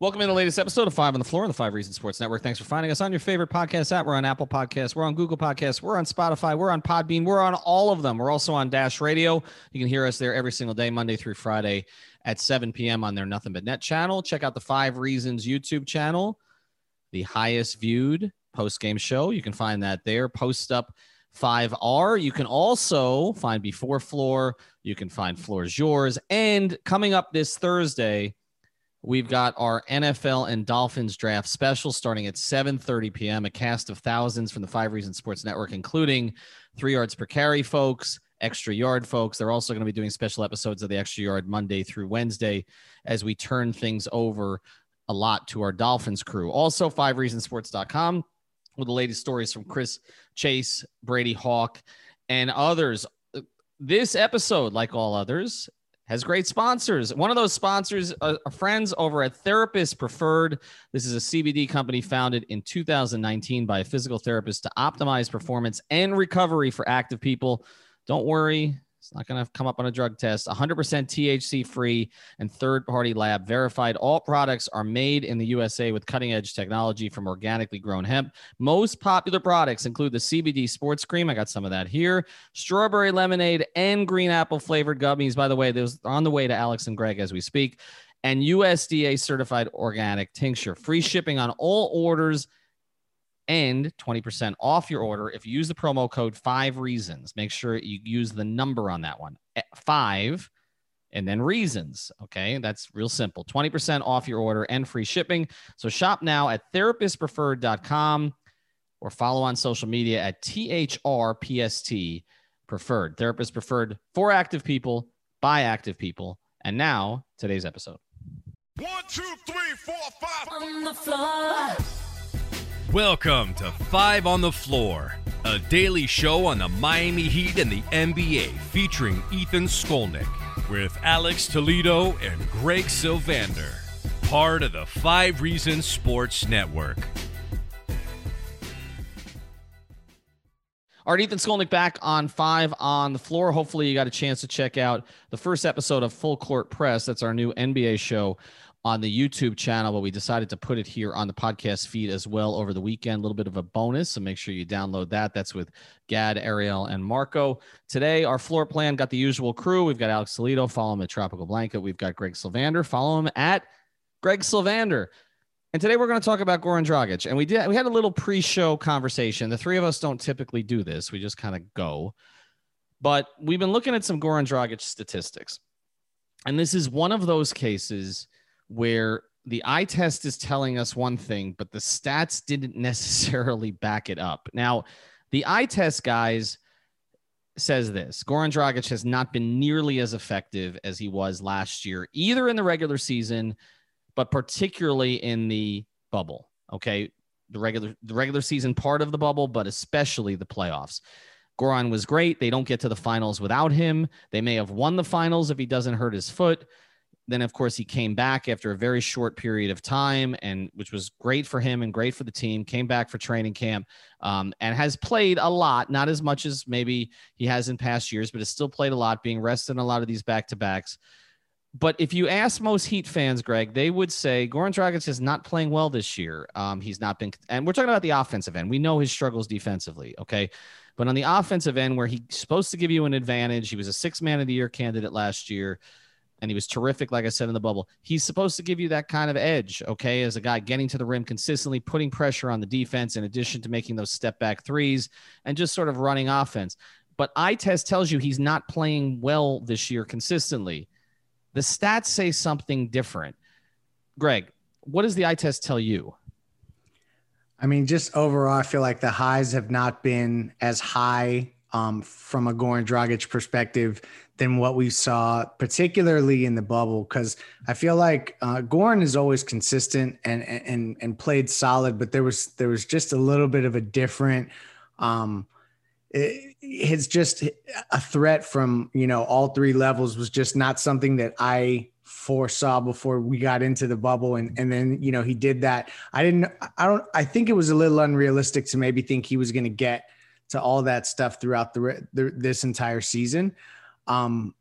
Welcome in the latest episode of Five on the Floor on the Five Reasons Sports Network. Thanks for finding us on your favorite podcast app. We're on Apple Podcasts, we're on Google Podcasts, we're on Spotify, we're on Podbean, we're on all of them. We're also on Dash Radio. You can hear us there every single day, Monday through Friday at 7 p.m. on their Nothing But Net channel. Check out the Five Reasons YouTube channel, the highest viewed post game show. You can find that there. Post up 5R. You can also find Before Floor. You can find Floor's Yours. And coming up this Thursday, We've got our NFL and Dolphins draft special starting at 7:30 p.m. A cast of thousands from the Five Reasons Sports Network, including three yards per carry folks, extra yard folks. They're also going to be doing special episodes of the extra yard Monday through Wednesday as we turn things over a lot to our Dolphins crew. Also, fivereasonsports.com with the latest stories from Chris Chase, Brady Hawk, and others. This episode, like all others, has great sponsors. One of those sponsors uh, are friends over at Therapist Preferred. This is a CBD company founded in 2019 by a physical therapist to optimize performance and recovery for active people. Don't worry, it's not going to come up on a drug test. 100% THC free and third party lab verified. All products are made in the USA with cutting edge technology from organically grown hemp. Most popular products include the CBD sports cream. I got some of that here. Strawberry lemonade and green apple flavored gummies. By the way, those are on the way to Alex and Greg as we speak. And USDA certified organic tincture. Free shipping on all orders and 20% off your order if you use the promo code five reasons. Make sure you use the number on that one eh, five and then reasons. Okay. That's real simple 20% off your order and free shipping. So shop now at therapistpreferred.com or follow on social media at THRPST preferred. Therapist preferred for active people by active people. And now today's episode. One, two, three, four, five. On the floor. Welcome to Five on the Floor, a daily show on the Miami Heat and the NBA featuring Ethan Skolnick with Alex Toledo and Greg Sylvander, part of the Five Reasons Sports Network. All right, Ethan Skolnick back on five on the floor. Hopefully, you got a chance to check out the first episode of Full Court Press. That's our new NBA show on the YouTube channel, but we decided to put it here on the podcast feed as well over the weekend. A little bit of a bonus, so make sure you download that. That's with Gad, Ariel, and Marco. Today, our floor plan got the usual crew. We've got Alex Toledo, follow him at Tropical Blanket. We've got Greg Sylvander, follow him at Greg Sylvander. And today we're going to talk about Goran Dragic. And we did we had a little pre-show conversation. The three of us don't typically do this. We just kind of go. But we've been looking at some Goran Dragic statistics. And this is one of those cases where the eye test is telling us one thing, but the stats didn't necessarily back it up. Now, the eye test guys says this Goran Dragic has not been nearly as effective as he was last year, either in the regular season, but particularly in the bubble. Okay. The regular the regular season part of the bubble, but especially the playoffs. Goran was great. They don't get to the finals without him. They may have won the finals if he doesn't hurt his foot. Then, of course, he came back after a very short period of time, and which was great for him and great for the team. Came back for training camp um, and has played a lot, not as much as maybe he has in past years, but has still played a lot, being rested in a lot of these back to backs. But if you ask most Heat fans, Greg, they would say Goran Dragic is not playing well this year. Um, he's not been, and we're talking about the offensive end. We know his struggles defensively, okay? But on the offensive end, where he's supposed to give you an advantage, he was a six man of the year candidate last year and he was terrific, like I said in the bubble. He's supposed to give you that kind of edge, okay, as a guy getting to the rim consistently, putting pressure on the defense, in addition to making those step back threes and just sort of running offense. But eye test tells you he's not playing well this year consistently. The stats say something different. Greg, what does the eye test tell you? I mean, just overall, I feel like the highs have not been as high um, from a Goran Dragic perspective than what we saw, particularly in the bubble. Because I feel like uh, Goran is always consistent and and and played solid, but there was there was just a little bit of a different. Um, it, it's just a threat from you know all three levels was just not something that I foresaw before we got into the bubble and and then you know he did that i didn't i don't i think it was a little unrealistic to maybe think he was going to get to all that stuff throughout the, the this entire season um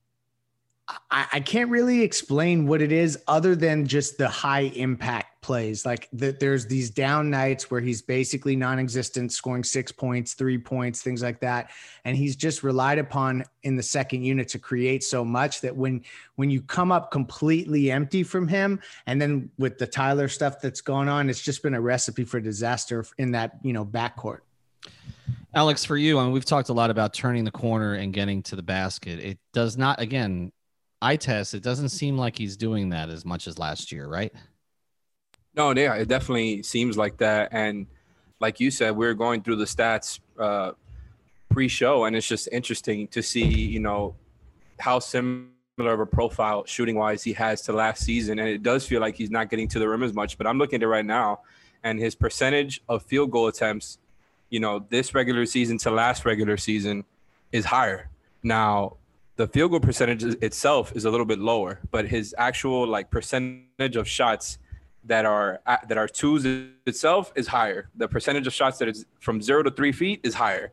I, I can't really explain what it is other than just the high impact plays. Like that, there's these down nights where he's basically non-existent, scoring six points, three points, things like that, and he's just relied upon in the second unit to create so much that when when you come up completely empty from him, and then with the Tyler stuff that's going on, it's just been a recipe for disaster in that you know backcourt. Alex, for you, I mean, we've talked a lot about turning the corner and getting to the basket. It does not, again, eye test, it doesn't seem like he's doing that as much as last year, right? No, yeah, it definitely seems like that. And like you said, we are going through the stats uh, pre-show, and it's just interesting to see, you know, how similar of a profile shooting wise he has to last season. And it does feel like he's not getting to the rim as much. But I'm looking at it right now, and his percentage of field goal attempts, you know, this regular season to last regular season is higher. Now, the field goal percentage itself is a little bit lower, but his actual like percentage of shots that are that are twos itself is higher. The percentage of shots that is from zero to three feet is higher,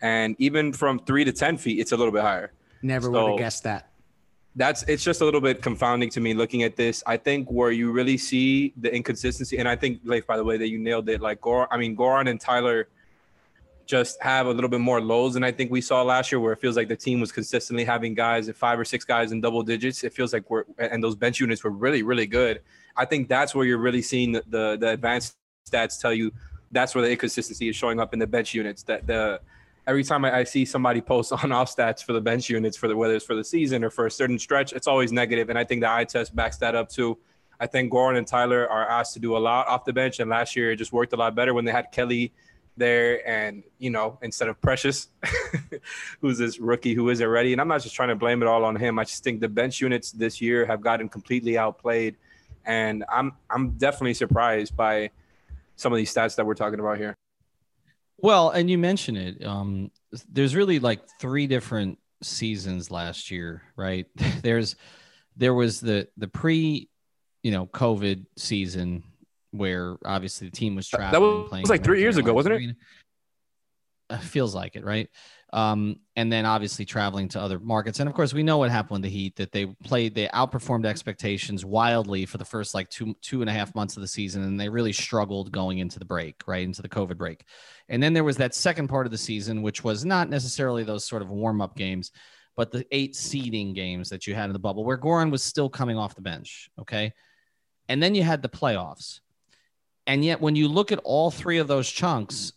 and even from three to ten feet, it's a little bit higher. Never so would have guessed that. That's it's just a little bit confounding to me looking at this. I think where you really see the inconsistency, and I think Leif, by the way, that you nailed it. Like Goran, I mean Goran and Tyler just have a little bit more lows than I think we saw last year, where it feels like the team was consistently having guys at five or six guys in double digits. It feels like we're and those bench units were really, really good. I think that's where you're really seeing the the, the advanced stats tell you that's where the inconsistency is showing up in the bench units. That the every time I, I see somebody post on off stats for the bench units for the whether it's for the season or for a certain stretch, it's always negative. And I think the eye test backs that up too. I think Goran and Tyler are asked to do a lot off the bench, and last year it just worked a lot better when they had Kelly there and you know instead of Precious who's this rookie who isn't ready and i'm not just trying to blame it all on him. I just think the bench units this year have gotten completely outplayed. And i'm i'm definitely surprised by some of these stats that we're talking about here. Well and you mentioned it um there's really like three different seasons last year right? There's there was the the pre you know covid season where obviously the team was traveling. That was, playing was like three years ago, wasn't it? Uh, feels like it, right? Um, and then obviously traveling to other markets. And of course, we know what happened with the Heat that they played, they outperformed expectations wildly for the first like two, two and a half months of the season. And they really struggled going into the break, right? Into the COVID break. And then there was that second part of the season, which was not necessarily those sort of warm up games, but the eight seeding games that you had in the bubble where Goran was still coming off the bench. Okay. And then you had the playoffs and yet, when you look at all three of those chunks,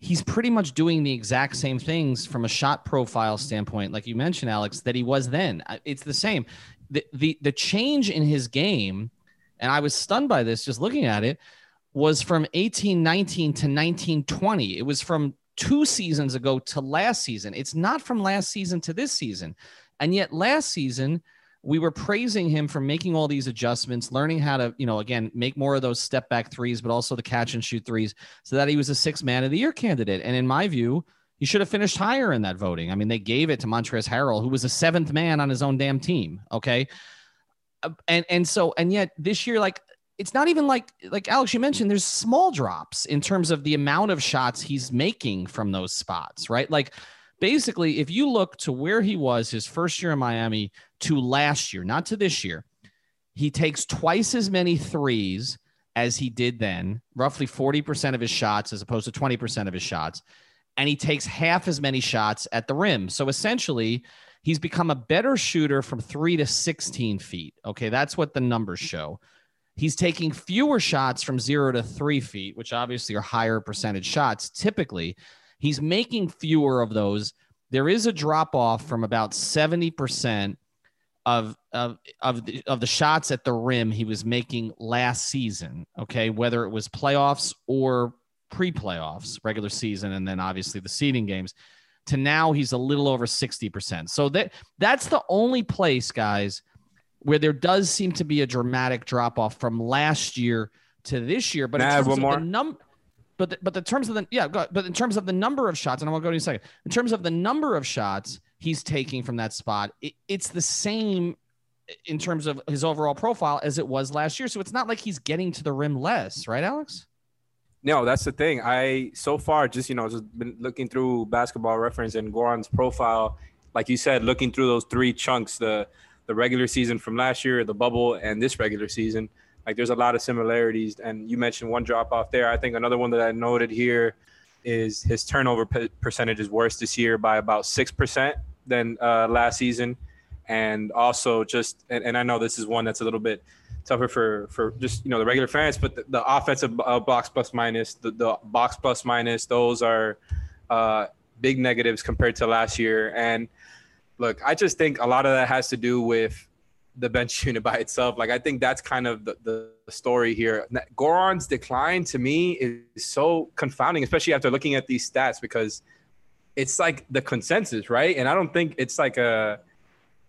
he's pretty much doing the exact same things from a shot profile standpoint, like you mentioned, Alex, that he was then. It's the same. The, the, the change in his game, and I was stunned by this just looking at it, was from 1819 to 1920. It was from two seasons ago to last season. It's not from last season to this season. And yet, last season, we were praising him for making all these adjustments, learning how to, you know, again, make more of those step back threes, but also the catch and shoot threes so that he was a six man of the year candidate. And in my view, he should have finished higher in that voting. I mean, they gave it to Montrezl Harrell, who was a seventh man on his own damn team. Okay. Uh, and, and so, and yet this year, like, it's not even like, like Alex, you mentioned there's small drops in terms of the amount of shots he's making from those spots, right? Like, basically, if you look to where he was his first year in Miami to last year, not to this year, he takes twice as many threes as he did then, roughly 40% of his shots as opposed to 20% of his shots. And he takes half as many shots at the rim. So essentially, he's become a better shooter from three to 16 feet. Okay. That's what the numbers show. He's taking fewer shots from zero to three feet, which obviously are higher percentage shots typically. He's making fewer of those. There is a drop off from about 70% of of of the, of the shots at the rim he was making last season, okay, whether it was playoffs or pre-playoffs, regular season and then obviously the seeding games. to now he's a little over 60%. So that that's the only place, guys, where there does seem to be a dramatic drop off from last year to this year. But in I terms one more? the num but the, but the terms of the yeah, but in terms of the number of shots, and I will go to in a second. In terms of the number of shots he's taking from that spot, it, it's the same in terms of his overall profile as it was last year. So it's not like he's getting to the rim less, right, Alex? No, that's the thing. I so far just you know just been looking through basketball reference and Goran's profile, like you said, looking through those three chunks the the regular season from last year, the bubble, and this regular season. Like there's a lot of similarities. And you mentioned one drop off there. I think another one that I noted here is his turnover pe- percentage is worse this year by about six percent than uh, last season, and also just and, and I know this is one that's a little bit tougher for for just you know the regular fans, but the, the offensive uh, box plus minus, the, the box plus minus, those are uh, big negatives compared to last year. And look, I just think a lot of that has to do with the bench unit by itself. Like I think that's kind of the, the story here. Goran's decline to me is so confounding, especially after looking at these stats because it's like the consensus, right? And I don't think it's like a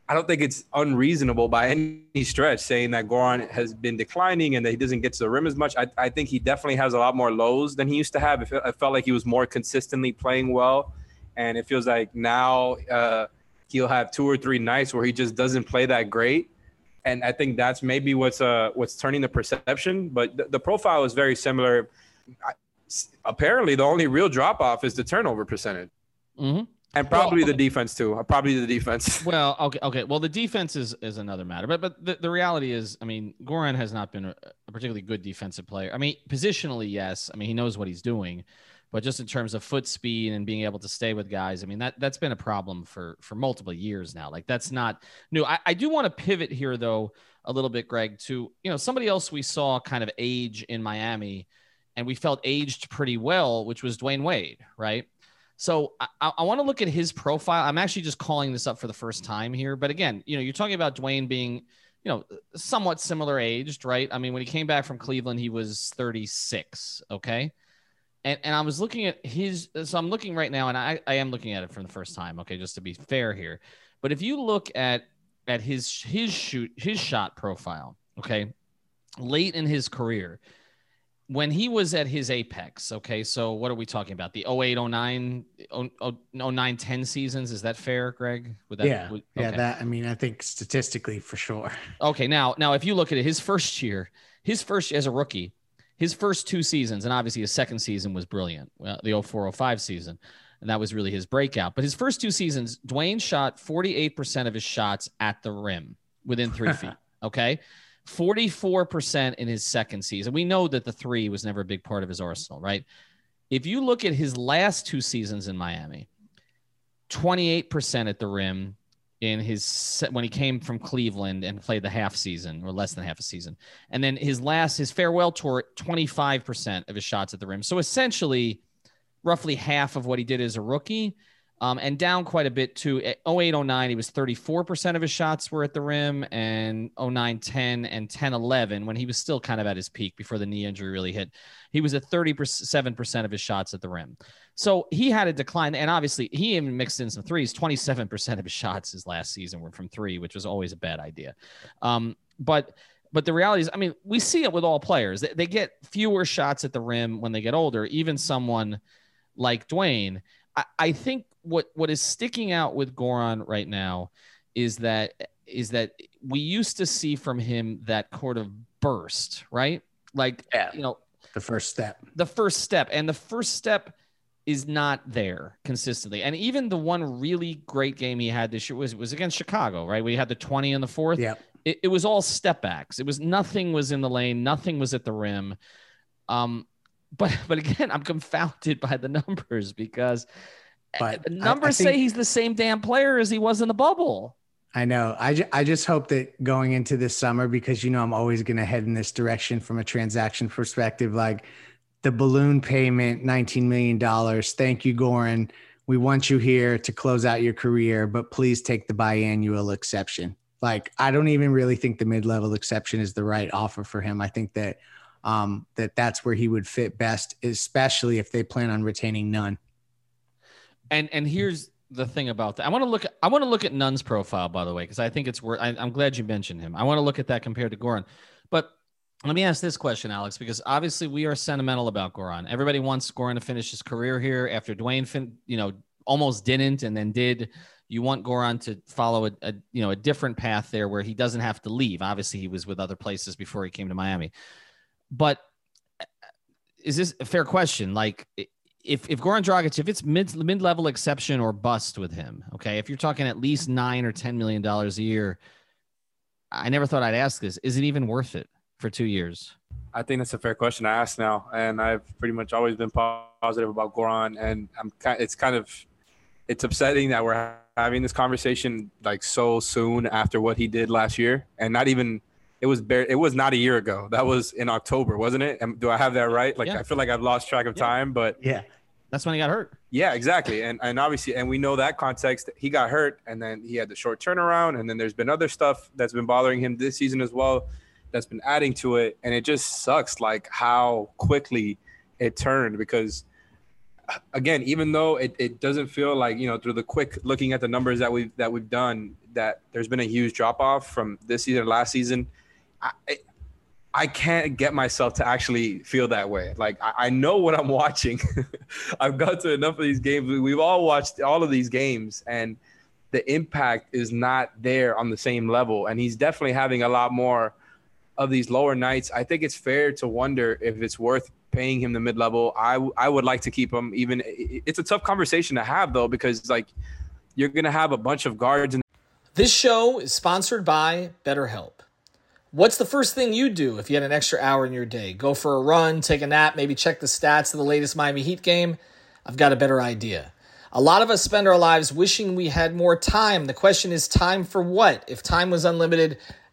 I don't think it's unreasonable by any stretch saying that Goran has been declining and that he doesn't get to the rim as much. I, I think he definitely has a lot more lows than he used to have. I felt like he was more consistently playing well. And it feels like now uh, he'll have two or three nights where he just doesn't play that great. And I think that's maybe what's uh, what's turning the perception. But the, the profile is very similar. I, apparently, the only real drop off is the turnover percentage. Mm-hmm. And probably the defense too. Probably the defense. Well, okay, okay. Well, the defense is is another matter, but but the, the reality is, I mean, Goran has not been a particularly good defensive player. I mean, positionally, yes. I mean, he knows what he's doing, but just in terms of foot speed and being able to stay with guys, I mean, that that's been a problem for for multiple years now. Like that's not new. I, I do want to pivot here though a little bit, Greg, to you know somebody else we saw kind of age in Miami, and we felt aged pretty well, which was Dwyane Wade, right? So I, I want to look at his profile. I'm actually just calling this up for the first time here. But again, you know, you're talking about Dwyane being, you know, somewhat similar aged, right? I mean, when he came back from Cleveland, he was 36. Okay. And, and I was looking at his, so I'm looking right now, and I, I am looking at it from the first time. Okay. Just to be fair here. But if you look at, at his, his shoot, his shot profile, okay, late in his career, when he was at his apex, okay, so what are we talking about? The 08, 09, 09, 10 seasons? Is that fair, Greg? Would that, yeah, would- yeah. That I mean, I think statistically for sure. Okay, now now if you look at it, his first year, his first year as a rookie, his first two seasons, and obviously his second season was brilliant, well, the 0405 season, and that was really his breakout. But his first two seasons, Dwyane shot 48% of his shots at the rim within three feet. Okay. 44% in his second season. We know that the three was never a big part of his arsenal, right? If you look at his last two seasons in Miami, 28% at the rim in his when he came from Cleveland and played the half season or less than half a season. And then his last his farewell tour 25% of his shots at the rim. So essentially roughly half of what he did as a rookie. Um, and down quite a bit to At 08, 09, he was 34% of his shots were at the rim, and 09, 10, and 10, 11, when he was still kind of at his peak before the knee injury really hit, he was at 37% of his shots at the rim. So he had a decline, and obviously he even mixed in some threes. 27% of his shots his last season were from three, which was always a bad idea. Um, but but the reality is, I mean, we see it with all players. They, they get fewer shots at the rim when they get older. Even someone like Dwyane, I, I think what what is sticking out with Goran right now is that is that we used to see from him that sort of burst, right? Like Yeah. you know, The first step. the first step and the first step is not there consistently. And even the one really great game he had this year was was against chicago right? We had the 20 in the fourth. Yeah. it, it was all step backs. It was nothing was in the lane. Nothing was at the rim. Um but but again i'm confounded by the numbers because But the I- I numbers say he's the same damn player as he was in the bubble. I know. I, ju- I just hope that going into this summer, because you know I'm always going to head in this direction from a transaction perspective, like the balloon payment, $19 million. Thank you, Goran. We want you here to close out your career, but please take the biannual exception. Like I don't even really think the mid-level exception is the right offer for him. I think that um, that that's where he would fit best, especially if they plan on retaining Nunn. And and here's the thing about that. I want to look. At, I want to look at Nunn's profile, by the way, because I think it's worth. I, I'm glad you mentioned him. I want to look at that compared to Goran. But let me ask this question, Alex, because obviously we are sentimental about Goran. Everybody wants Goran to finish his career here after Dwyane, fin- you know, almost didn't and then did. You want Goran to follow a, a you know a different path there where he doesn't have to leave. Obviously, he was with other places before he came to Miami. But uh, is this a fair question? Like, if if Goran Dragic, if it's mid mid level exception or bust with him, okay, if you're talking at least nine or ten million dollars a year, I never thought I'd ask this. Is it even worth it for two years? I think that's a fair question to ask now, and I've pretty much always been positive about Goran, and I'm kind. It's kind of, it's upsetting that we're having this conversation like so soon after what he did last year, and not even it was bare, it was not a year ago. That was in October, wasn't it? And do I have that right? Like Yeah. I feel like I've lost track of Yeah. time, but Yeah. That's when he got hurt. yeah, exactly. And and obviously, and we know that context. He got hurt, and then he had the short turnaround, and then there's been other stuff that's been bothering him this season as well, that's been adding to it, and it just sucks like how quickly it turned because again, even though it, it doesn't feel like you know through the quick looking at the numbers that we've that we've done that there's been a huge drop off from this season to last season. I, I- can't get myself to actually feel that way. Like I, I know what I'm watching. I've got to enough of these games. We- We've all watched all of these games, and the impact is not there on the same level. And he's definitely having a lot more of these lower nights. I think it's fair to wonder if it's worth paying him the mid level. I I would like to keep him. Even it's a tough conversation to have though because like you're gonna have a bunch of guards in This show is sponsored by BetterHelp. What's the first thing you do if you had an extra hour in your day? Go for a run, take a nap, maybe check the stats of the latest Miami Heat game? I've got a better idea. A lot of us spend our lives wishing we had more time. The question is time for what? If time was unlimited,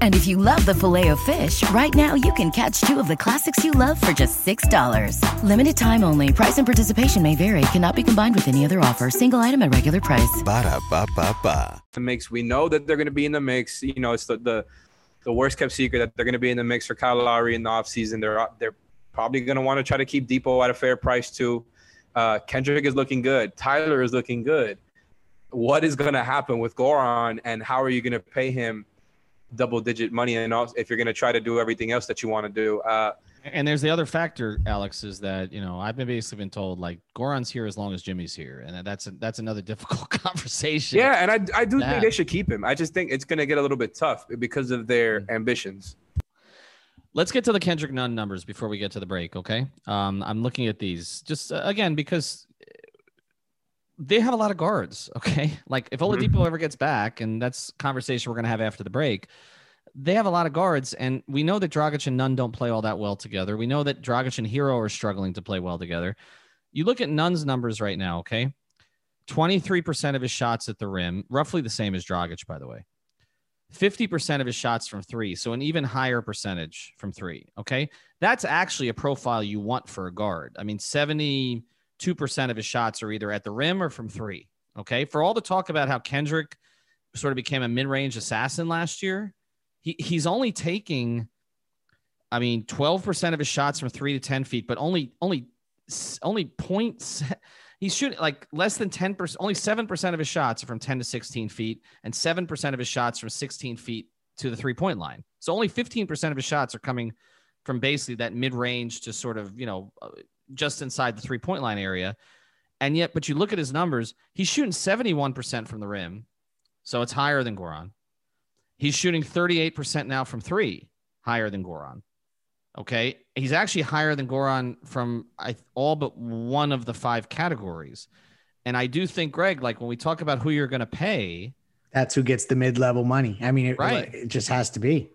And if you love the filet of fish, right now you can catch two of the classics you love for just $6. Limited time only. Price and participation may vary. Cannot be combined with any other offer. Single item at regular price. Ba-da-ba-ba-ba. the mix. We know that they're going to be in the mix. You know, it's the the, the worst kept secret that they're going to be in the mix for Kyle Lowry in the offseason. They're they're probably going to want to try to keep Dipo at a fair price too. Uh, Kendrick is looking good. Tyler is looking good. What is going to happen with Goran, and how are you going to pay him double digit money? And also, if you're going to try to do everything else that you want to do, uh, And there's the other factor, Alex, is that you know I've been basically been told like Goran's here as long as Jimmy's here, and that's that's another difficult conversation. yeah, and I I do Yeah. think they should keep him. I just think it's going to get a little bit tough because of their ambitions. Let's get to the Kendrick Nunn numbers before we get to the break, okay? Um, I'm looking at these just uh, again because they have a lot of guards, okay? Like if Oladipo ever gets back, and that's conversation we're gonna have after the break. They have a lot of guards, and we know that Dragic and Nunn don't play all that well together. We know that Dragic and Herro are struggling to play well together. You look at Nunn's numbers right now, okay? 23% of his shots at the rim, roughly the same as Dragic, by the way. 50% of his shots from three. So an even higher percentage from three. Okay. That's actually a profile you want for a guard. I mean, 72% of his shots are either at the rim or from three. Okay. For all the talk about how Kendrick sort of became a mid range assassin last year, he, he's only taking, I mean, 12% of his shots from three to 10 feet, but only, only, only points. He's shooting like less than 10%, only 7% of his shots are from 10 to 16 feet, and 7% of his shots from 16 feet to the three point line. So only 15% of his shots are coming from basically that mid range to sort of, you know, uh, just inside the three point line area. And yet, but you look at his numbers, he's shooting 71% from the rim. So it's higher than Goran. He's shooting 38% now from three, higher than Goran. Okay. He's actually higher than Goran from I, all but one of the five categories. And I do think, Greg, like when we talk about who you're going to pay, that's who gets the mid-level money. I mean, it, Right. it just has to be.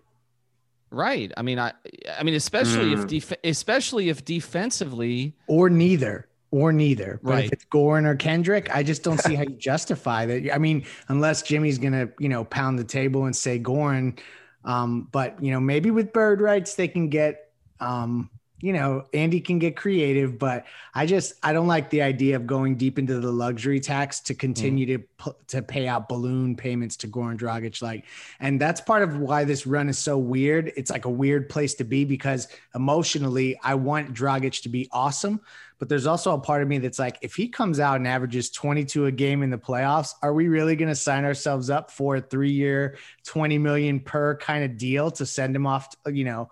Right? I mean, I, I mean, especially Mm. if, def- especially if defensively, or neither or neither but Right. if it's Goran or Kendrick I just don't see how you justify that I mean unless Jimmy's gonna you know pound the table and say Goran um but you know maybe with bird rights they can get um you know Andy can get creative but I just I don't like the idea of going deep into the luxury tax to mm. continue to pu- to pay out balloon payments to Goran Dragic like and that's part of why this run is so weird. It's like a weird place to be because emotionally I want Dragic to be awesome but there's also a part of me that's like, if he comes out and averages 22 a game in the playoffs, are we really going to sign ourselves up for a three year, 20 million per kind of deal to send him off, you know,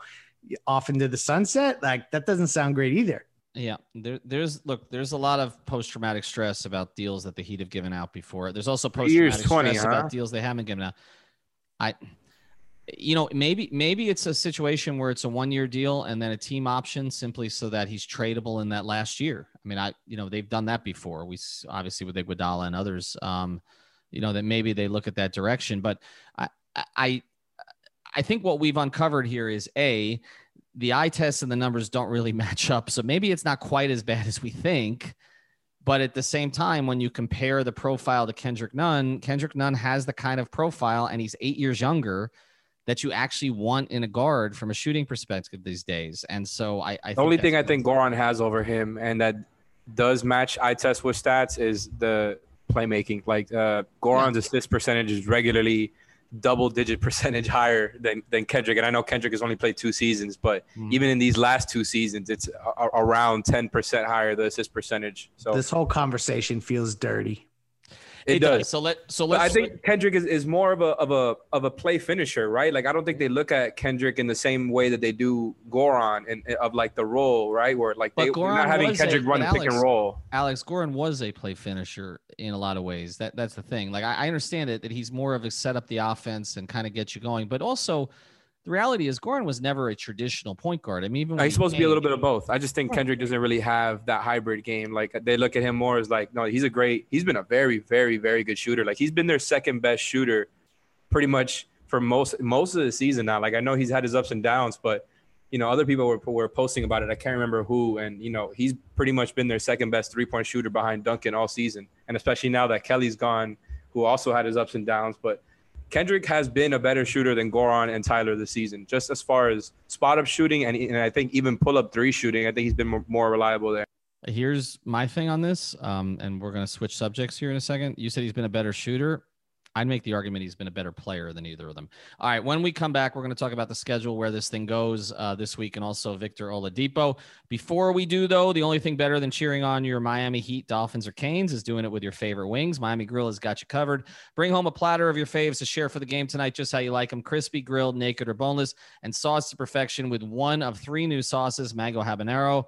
off into the sunset? Like that doesn't sound great either. Yeah, there, there's look, there's a lot of post traumatic stress about deals that the Heat have given out before. There's also post traumatic 20, stress huh? about deals they haven't given out. I, you know, maybe maybe it's a situation where it's a one year deal and then a team option simply so that he's tradable in that last year. I mean, I you know they've done that before. We obviously with Iguodala and others, um, you know that maybe they look at that direction. But I I I think what we've uncovered here is a the eye tests and the numbers don't really match up. So maybe it's not quite as bad as we think. But at the same time, when you compare the profile to Kendrick Nunn, Kendrick Nunn has the kind of profile, and he's eight years younger, that you actually want in a guard from a shooting perspective these days. And so I, I The only thing I think Goran has over him and that does match eye test with stats is the playmaking. Like uh, Goran's assist percentage is regularly double digit percentage higher than, than Kendrick. And I know Kendrick has only played two seasons, but Mhm. even in these last two seasons, it's a- a- around 10% higher, the assist percentage. So This whole conversation feels dirty. It, does. So let. So let's. I think Kendrick is, is more of a of a of a play finisher, right? Like I don't think they look at Kendrick in the same way that they do Goran and of like the role, right? Where like But they, are not having Kendrick a- run but pick and roll. Alex Goran was a play finisher in a lot of ways. That that's the thing. Like I, I understand it that he's more of a set up the offense and kind of get you going, but also the reality is Goran was never a traditional point guard. I mean, even No, he's he supposed to be a little bit of both. I just think Kendrick doesn't really have that hybrid game. Like they look at him more as like, no, he's a great. He's been a very, very, very good shooter. Like he's been their second best shooter, pretty much for most most of the season now. Like I know he's had his ups and downs, but you know other people were were posting about it. I can't remember who, and you know he's pretty much been their second best three point shooter behind Duncan all season, and especially now that Kelly's gone, who also had his ups and downs, but. Kendrick has been a better shooter than Goran and Tyler this season, just as far as spot up shooting and, and I think even pull up three shooting. I think he's been more, more reliable there. Here's my thing on this, um, and we're going to switch subjects here in a second. You said he's been a better shooter. I'd make the argument he's been a better player than either of them. All right, when we come back, we're going to talk about the schedule, where this thing goes uh, this week, and also Victor Oladipo. Before we do, though, the only thing better than cheering on your Miami Heat, Dolphins, or Canes is doing it with your favorite wings. Miami Grill has got you covered. Bring home a platter of your faves to share for the game tonight, just how you like them: crispy, grilled, naked, or boneless, and sauce to perfection with one of three new sauces: mango habanero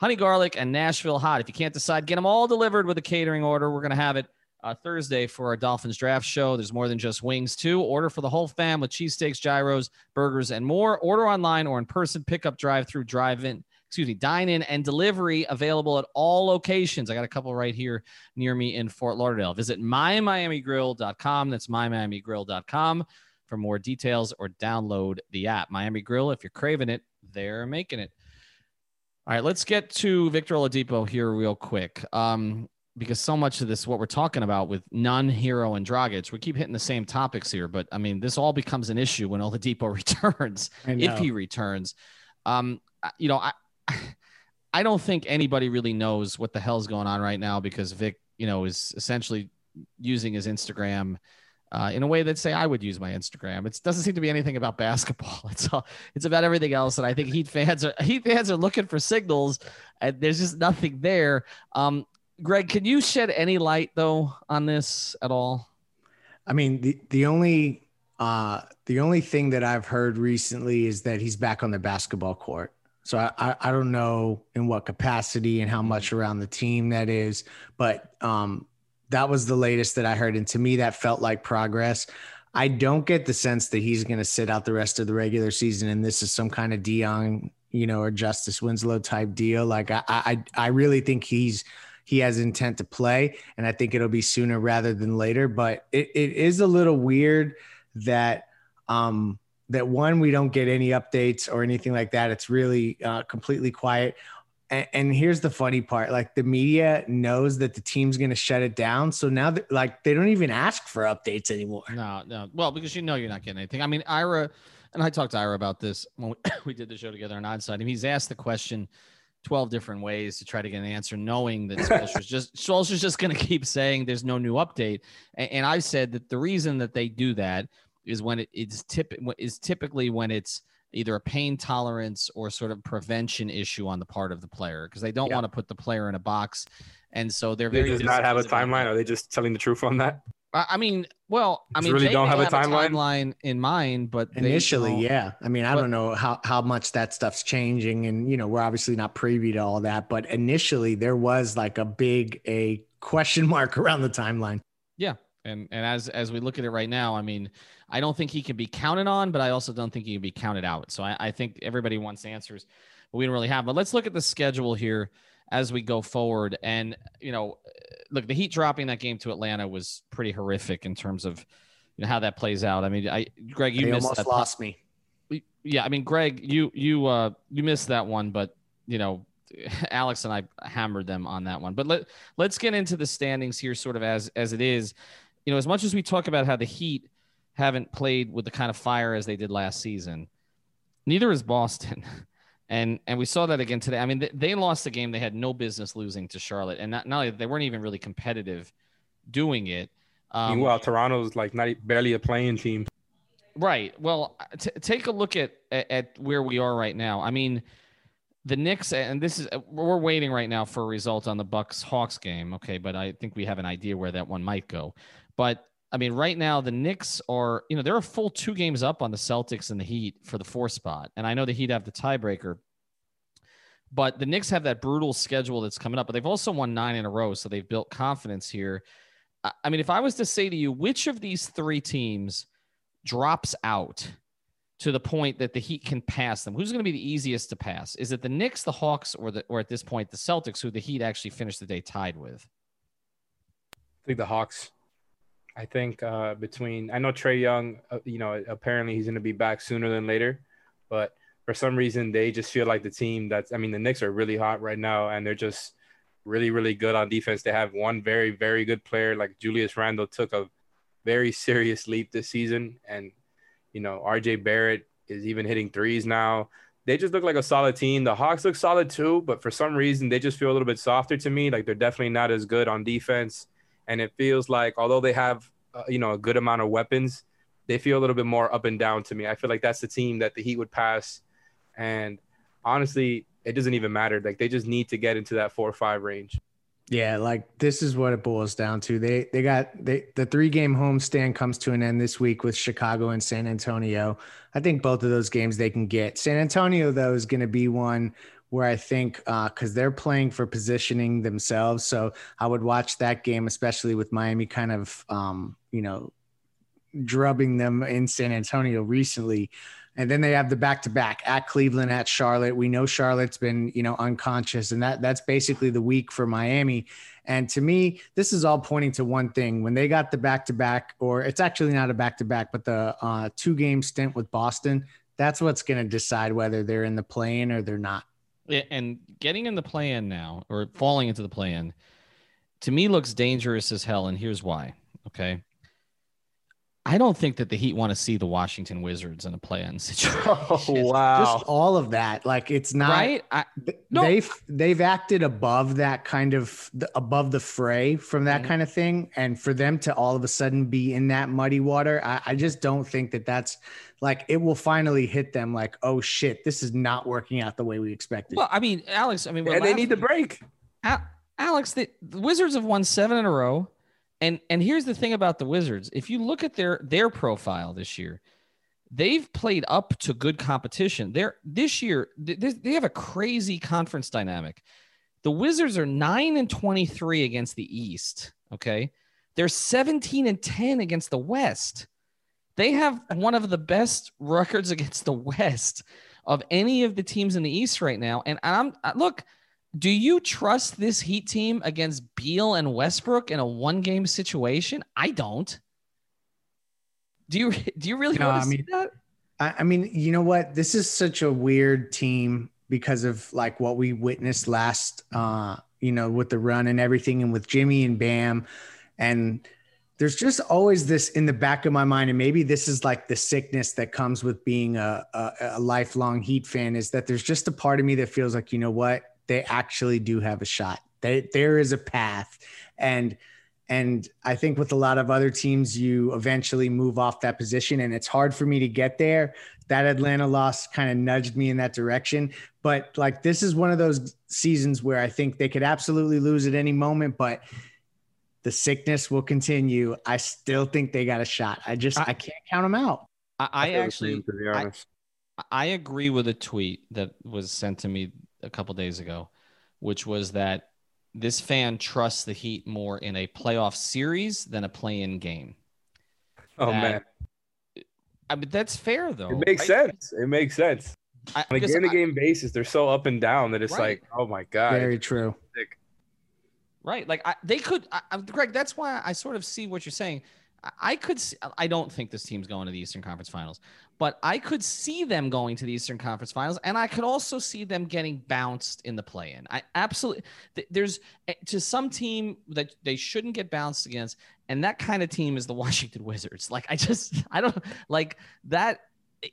honey garlic and Nashville hot. If you can't decide, get them all delivered with a catering order. We're going to have it uh, Thursday for our Dolphins draft show. There's more than just wings, too. Order for the whole fam with cheesesteaks, gyros, burgers, and more. Order online or in person, pickup, drive through, drive in. Excuse me, dine in and delivery available at all locations. I got a couple right here near me in Fort Lauderdale. Visit mymiamigrill.com. That's mymiamigrill.com for more details or download the app. Miami Grill, if you're craving it, they're making it. All right, let's get to Victor Oladipo here real quick. Um, because so much of this, what we're talking about with Nunn-Herro and Dragic, we keep hitting the same topics here, but I mean, this all becomes an issue when Oladipo returns, if he returns. Um, you know, I, I don't think anybody really knows what the hell's going on right now because Vic, you know, is essentially using his Instagram uh, in a way that say I would use my Instagram. It doesn't seem to be anything about basketball. It's all, it's about everything else. And I think Heat fans are Heat fans are looking for signals, and there's just nothing there. Um, Greg, can you shed any light though on this at all? I mean, the the only uh, the only thing that I've heard recently is that he's back on the basketball court. So I, I, I don't know in what capacity and how much around the team that is, but um, that was the latest that I heard, and to me that felt like progress. I don't get the sense that he's going to sit out the rest of the regular season, and this is some kind of Dion, you know, or Justice Winslow type deal. Like I, I, I really think he's he has intent to play, and I think it'll be sooner rather than later. But it, it is a little weird that um that one we don't get any updates or anything like that. It's really uh, completely quiet. And, here's the funny part: like the media knows that the team's going to shut it down, so now that, like they don't even ask for updates anymore. No, no. Well, because you know you're not getting anything. I mean, Ira, and I talked to Ira about this when we, we did the show together on Onside. And he's asked the question 12 different ways to try to get an answer, knowing that Spoelstra's just Spoelstra's just going to keep saying there's no new update. And, and I said that the reason that they do that is when it, it's tip is typically when it's either a pain tolerance or sort of prevention issue on the part of the player because they don't Yeah. want to put the player in a box. And so they're They very does not have a timeline. Are they just telling the truth on that? I I mean, well, I Just mean, really they don't may have a timeline? in mind, but Initially, don't- yeah. I mean, I But- don't know how, how much that stuff's changing. And, you know, we're obviously not privy to all that. But initially, there was like a big a question mark around the timeline. Yeah, and and as as we look at it right now, I mean, I don't think he can be counted on, but I also don't think he can be counted out. So I, I think everybody wants answers, but we don't really have. But let's look at the schedule here as we go forward. And you know, look, the Heat dropping that game to Atlanta was pretty horrific in terms of you know how that plays out. I mean, I Greg, you missed almost that lost me. yeah, I mean, Greg, you you uh you missed that one, but you know, Alex and I hammered them on that one. But let let's get into the standings here, sort of as as it is. You know, as much as we talk about how the Heat haven't played with the kind of fire as they did last season, neither is Boston. And and we saw that again today. I mean, they, they lost a game they had no business losing to Charlotte, and not, not only they weren't even really competitive doing it. Um, Meanwhile, Toronto's like not barely a playing team. Right. Well, t- take a look at, at at where we are right now. I mean, the Knicks, and this is we're waiting right now for a result on the Bucks Hawks game. Okay, but I think we have an idea where that one might go. But I mean, right now the Knicks are, you know, they're a full two games up on the Celtics and the Heat for the four spot, and I know the Heat have the tiebreaker. But the Knicks have that brutal schedule that's coming up, but they've also won nine in a row, so they've built confidence here. I- mean, if I was to say to you, which of these three teams drops out to the point that the Heat can pass them? Who's going to be the easiest to pass? Is it the Knicks, the Hawks, or the or at this point the Celtics, who the Heat actually finished the day tied with? I think the Hawks. I think uh, between I know Trae Young, uh, you know, apparently he's going to be back sooner than later, but for some reason they just feel like the team that's. I mean, the Knicks are really hot right now, and they're just really, really good on defense. They have one very, very good player like Julius Randle took a very serious leap this season, and you know, RJ Barrett is even hitting threes now. They just look like a solid team. The Hawks look solid too, but for some reason they just feel a little bit softer to me. Like they're definitely not as good on defense and it feels like although they have uh, you know a good amount of weapons they feel a little bit more up and down to me i feel like that's the team that the heat would pass and honestly it doesn't even matter like they just need to get into that four or five range Yeah, like this is what it boils down to. They they got they the three game homestand comes to an end this week with Chicago and San Antonio. I think both of those games they can get. San Antonio though is going to be one where I think because they're playing for positioning themselves, so I would watch that game, especially with Miami kind of um, you know drubbing them in San Antonio recently. And then they have the back to back at Cleveland, at Charlotte. We know Charlotte's been, you know, unconscious, and that that's basically the week for Miami. And to me, this is all pointing to one thing: when they got the back to back, or it's actually not a back to back, but the uh, two game stint with Boston. That's what's going to decide whether they're in the play in or they're not. And getting in the play-in now, or falling into the play-in, to me looks dangerous as hell. And here's why. Okay. I don't think that the Heat want to see the Washington Wizards in a play-in situation. oh Just all of that, like it's not right? I, No. they've they've acted above that kind of above the fray from that Mhm. kind of thing and for them to all of a sudden be in that muddy water I, I just don't think that that's like it will finally hit them like oh shit this is not working out the way we expected well, I mean, Alex. I mean, and they need the break Al- Alex, the, the Wizards have won seven in a row, and and here's the thing about the Wizards: if you look at their their profile this year, they've played up to good competition. They're this year they, they have a crazy conference dynamic. The Wizards are nine and twenty three against the East. Okay, they're seventeen and ten against the West. They have one of the best records against the West of any of the teams in the East right now. And I'm look, do you trust this Heat team against Beal and Westbrook in a one game situation? I don't. Do you do you really No, want to I see mean- that? I, I mean, you know what? This is such a weird team because of like what we witnessed last, uh, you know, with the run and everything, and with Jimmy and Bam, and there's just always this in the back of my mind, and maybe this is like the sickness that comes with being a, a, a lifelong Heat fan, is that there's just a part of me that feels like, you know what, they actually do have a shot. They, there is a path, and and I think with a lot of other teams, you eventually move off that position, and it's hard for me to get there. That Atlanta loss kind of nudged me in that direction. But like, this is one of those seasons where I think they could absolutely lose at any moment, but the sickness will continue. I still think they got a shot. I just, I, can't count them out. I, I feel the actually same, to be I- I agree with a tweet that was sent to me a couple days ago, which was that this fan trusts the Heat more in a playoff series than a play-in game. oh that- man, I mean, that's fair though. it makes right? sense. It makes sense. I, On a game-to-game basis, they're so up and down that it's Right. like, oh my god, Very true. sick. Right. Like I, they could, I, I- Greg, that's why I sort of see what you're saying. I, could, see, I don't think this team's going to the Eastern Conference Finals, but I could see them going to the Eastern Conference Finals. And I could also see them getting bounced in the play in. I absolutely, there's eh, to some team that they shouldn't get bounced against. And that kind of team is the Washington Wizards. Like I just, I don't like that.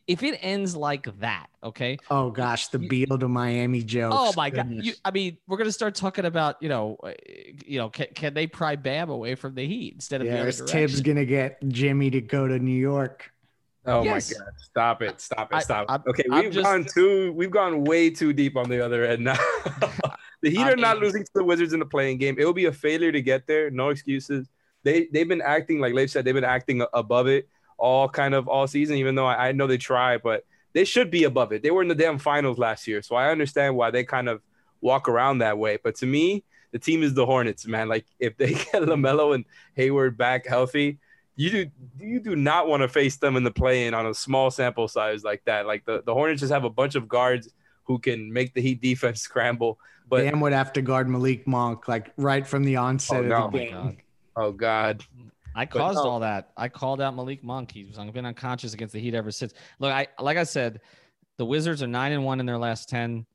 If it ends like that, okay, Oh gosh, the You- Beal to Miami joke. Oh my god! You, I mean, we're gonna start talking about you know, uh, you know, can, can they pry Bam away from the Heat instead of the yeah, other Thibs gonna get Jimmy to go to New York? Oh Yes. my god! Stop it! Stop it! Stop it! I'm- okay, I'm we've just- gone too. We've gone way too deep on the other end now. the Heat I are not mean- losing to the Wizards in the play-in game. It will be a failure to get there. No excuses. They they've been acting like Leif said. They've been acting above it all kind of all season. Even though I, I know they try, but they should be above it. They were in the damn finals last year, so I understand why they kind of walk around that way. But to me, the team is the Hornets, man. Like if they get Lamelo and Hayward back healthy, you do you do not want to face them in the play-in on a small sample size like that. Like the, the Hornets just have a bunch of guards who can make the Heat defense scramble. But Bam would have to guard Malik Monk like right from the onset Oh, of no. the Oh my game. god! oh god, I caused no. all that. I called out Malik Monk. He's been unconscious against the Heat ever since. Look, I like I said, the Wizards are nine and one in their last ten.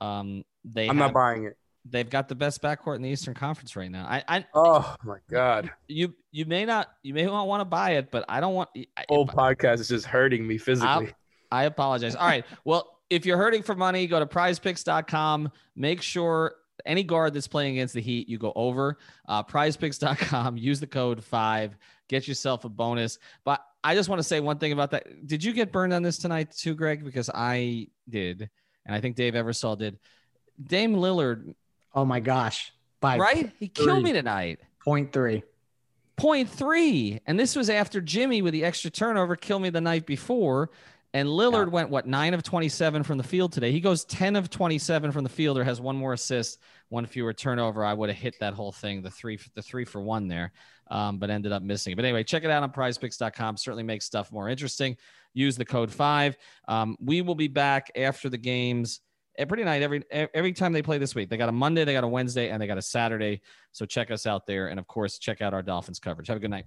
Um, they I'm have, not buying it. they've got the best backcourt in the Eastern Conference right now. I, I Oh my god, you you may not you may not want to buy it, but I don't want. I, whole podcast is just hurting me physically. I apologize. All right. Well, if you're hurting for money, go to prizepicks.com. Make sure any guard that's playing against the Heat, you go over uh, prizepicks.com, use the code five, get yourself a bonus. But I just want to say one thing about that. Did you get burned on this tonight too, Greg? Because I did. And I think Dave Eversole did. Dame Lillard, Oh my gosh. By right? He killed me tonight. point three. Point three. And this was after Jimmy with the extra turnover killed me the night before. And Lillard went what nine of 27 from the field today. He goes 10 of 27 from the field or has one more assist, one fewer turnover. I would have hit that whole thing, the three, the three for one there, um, but ended up missing it. But anyway, check it out on prizepicks.com. Certainly makes stuff more interesting. Use the code five. Um, we will be back after the games Pretty night, every every time they play this week. They got a Monday, they got a Wednesday, and they got a Saturday. So check us out there. And of course, check out our Dolphins coverage. Have a good night.